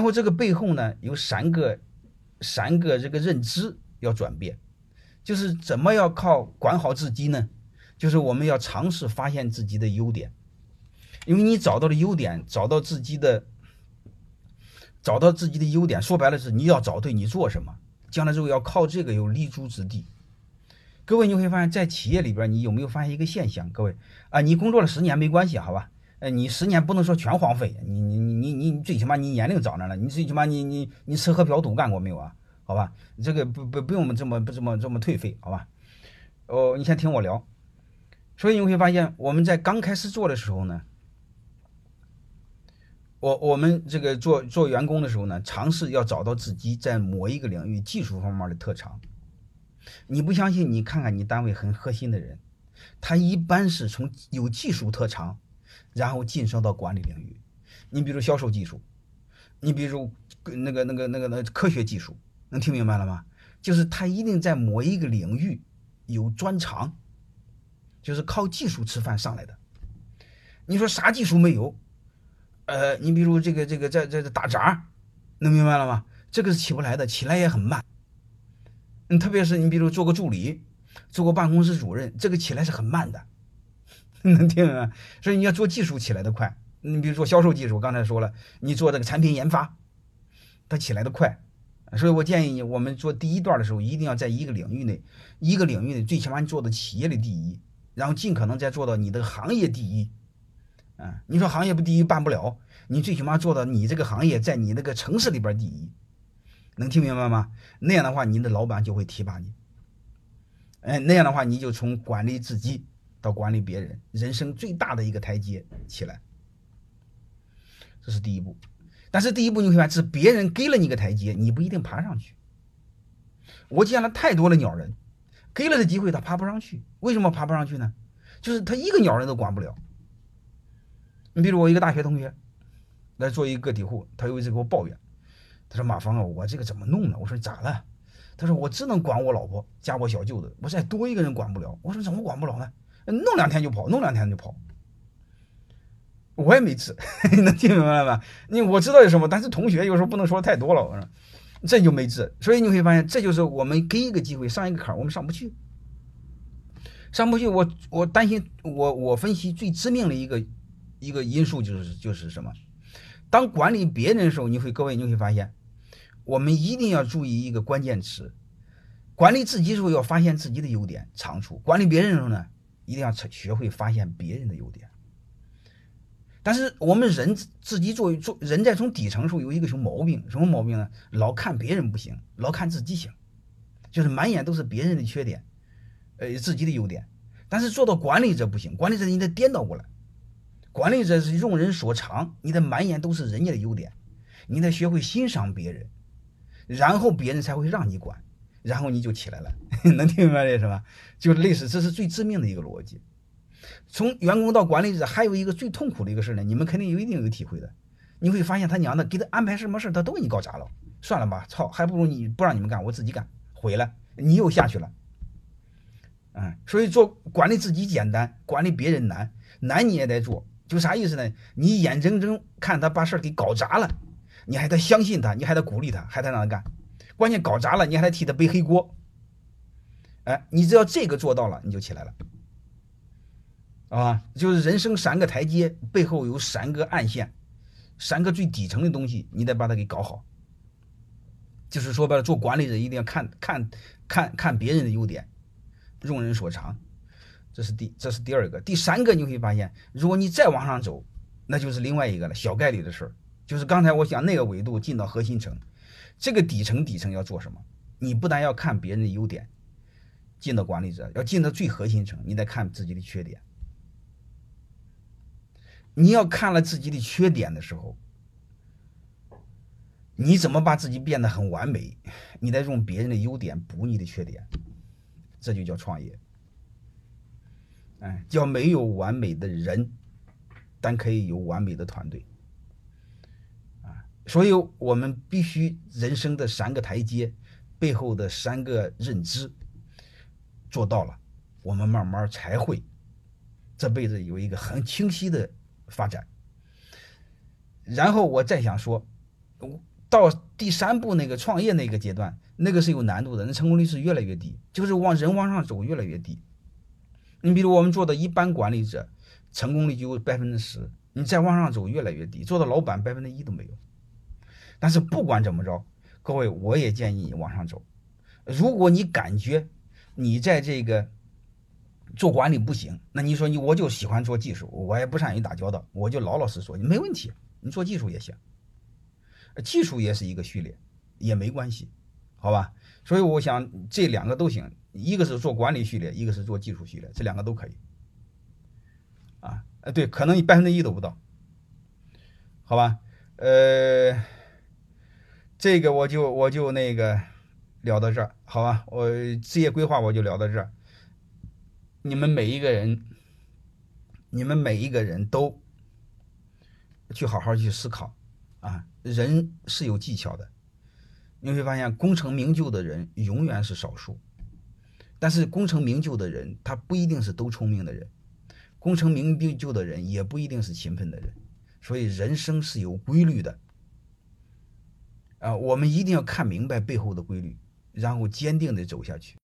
然后这个背后呢，有三个三个这个认知要转变，就是怎么要靠管好自己呢？就是我们要尝试发现自己的优点，因为你找到了优点，找到自己的找到自己的优点，说白了是你要找对你做什么，将来之后要靠这个有立足之地。各位，你会发现在企业里边，你有没有发现一个现象？各位啊，你工作了十年没关系，好吧？呃，你十年不能说全荒废，你你你你你最起码你年龄长着呢，你最起码你你你吃喝嫖赌干过没有啊？好吧，这个不不不用这么不这么这么颓废，好吧？哦，你先听我聊。所以你会发现，我们在刚开始做的时候呢，我我们这个做做员工的时候呢，尝试要找到自己在某一个领域技术方面的特长。你不相信？你看看你单位很核心的人，他一般是从有技术特长，然后晋升到管理领域。你比如销售技术，你比如那个那个那个那科学技术，能听明白了吗？就是他一定在某一个领域有专长，就是靠技术吃饭上来的。你说啥技术没有？呃，你比如这个这个在在打杂，能明白了吗？这个是起不来的，起来也很慢。嗯，特别是你比如做个助理，做个办公室主任，这个起来是很慢的，能听明白？所以你要做技术起来的快。你比如说销售技术，刚才说了，你做这个产品研发，它起来的快。所以我建议你，我们做第一段的时候，一定要在一个领域内，一个领域内最起码你做到企业的第一，然后尽可能再做到你的行业第一。啊，你说行业不第一办不了，你最起码做到你这个行业在你那个城市里边第一。能听明白吗？那样的话，你的老板就会提拔你。哎，那样的话，你就从管理自己到管理别人，人生最大的一个台阶起来。这是第一步。但是第一步你会发现，是别人给了你个台阶，你不一定爬上去。我见了太多的鸟人，给了的机会他爬不上去。为什么爬不上去呢？就是他一个鸟人都管不了。你比如我一个大学同学来做一个个体户，他有一次给我抱怨。他说：“马芳啊，我这个怎么弄呢？”我说：“咋了？”他说：“我只能管我老婆加我小舅子，我再多一个人管不了。”我说：“怎么管不了呢？弄两天就跑，弄两天就跑。”我也没治，能听明白吗？你我知道有什么，但是同学有时候不能说太多了。我说这就没治，所以你会发现，这就是我们给一个机会上一个坎儿，我们上不去，上不去。我我担心，我我分析最致命的一个一个因素就是就是什么？当管理别人的时候，你会各位你会发现。我们一定要注意一个关键词：管理自己时候要发现自己的优点长处；管理别人的时候呢，一定要学会发现别人的优点。但是我们人自己做做人在从底层时候有一个什么毛病？什么毛病呢？老看别人不行，老看自己行，就是满眼都是别人的缺点，呃，自己的优点。但是做到管理者不行，管理者你得颠倒过来，管理者是用人所长，你的满眼都是人家的优点，你得学会欣赏别人。然后别人才会让你管，然后你就起来了，能听明白这是吧？就类似，这是最致命的一个逻辑。从员工到管理者，还有一个最痛苦的一个事呢，你们肯定有一定有体会的。你会发现他娘的给他安排什么事他都给你搞砸了。算了吧，操，还不如你不让你们干，我自己干，毁了，你又下去了。嗯，所以做管理自己简单，管理别人难，难你也得做。就啥意思呢？你眼睁睁看他把事给搞砸了。你还得相信他，你还得鼓励他，还得让他干。关键搞砸了，你还得替他背黑锅。哎，你只要这个做到了，你就起来了。啊，就是人生三个台阶背后有三个暗线，三个最底层的东西，你得把它给搞好。就是说白了，做管理者一定要看看看看别人的优点，用人所长。这是第这是第二个，第三个你会发现，如果你再往上走，那就是另外一个了，小概率的事儿。就是刚才我讲那个维度进到核心层，这个底层底层要做什么？你不但要看别人的优点，进到管理者要进到最核心层，你得看自己的缺点。你要看了自己的缺点的时候，你怎么把自己变得很完美？你得用别人的优点补你的缺点，这就叫创业。哎，叫没有完美的人，但可以有完美的团队。所以，我们必须人生的三个台阶背后的三个认知做到了，我们慢慢才会这辈子有一个很清晰的发展。然后我再想说，到第三步那个创业那个阶段，那个是有难度的，那成功率是越来越低，就是往人往上走越来越低。你比如我们做的一般管理者，成功率就百分之十，你再往上走越来越低，做到老板百分之一都没有。但是不管怎么着，各位，我也建议你往上走。如果你感觉你在这个做管理不行，那你说你我就喜欢做技术，我也不善于打交道，我就老老实实说，你没问题，你做技术也行，技术也是一个序列，也没关系，好吧？所以我想这两个都行，一个是做管理序列，一个是做技术序列，这两个都可以。啊，呃，对，可能你百分之一都不到，好吧？呃，这个我就我就那个聊到这儿，好吧？我职业规划我就聊到这儿。你们每一个人，你们每一个人都去好好去思考啊！人是有技巧的。你会发现，功成名就的人永远是少数，但是功成名就的人，他不一定是都聪明的人，功成名就的人也不一定是勤奋的人，所以人生是有规律的，啊，我们一定要看明白背后的规律，然后坚定的走下去。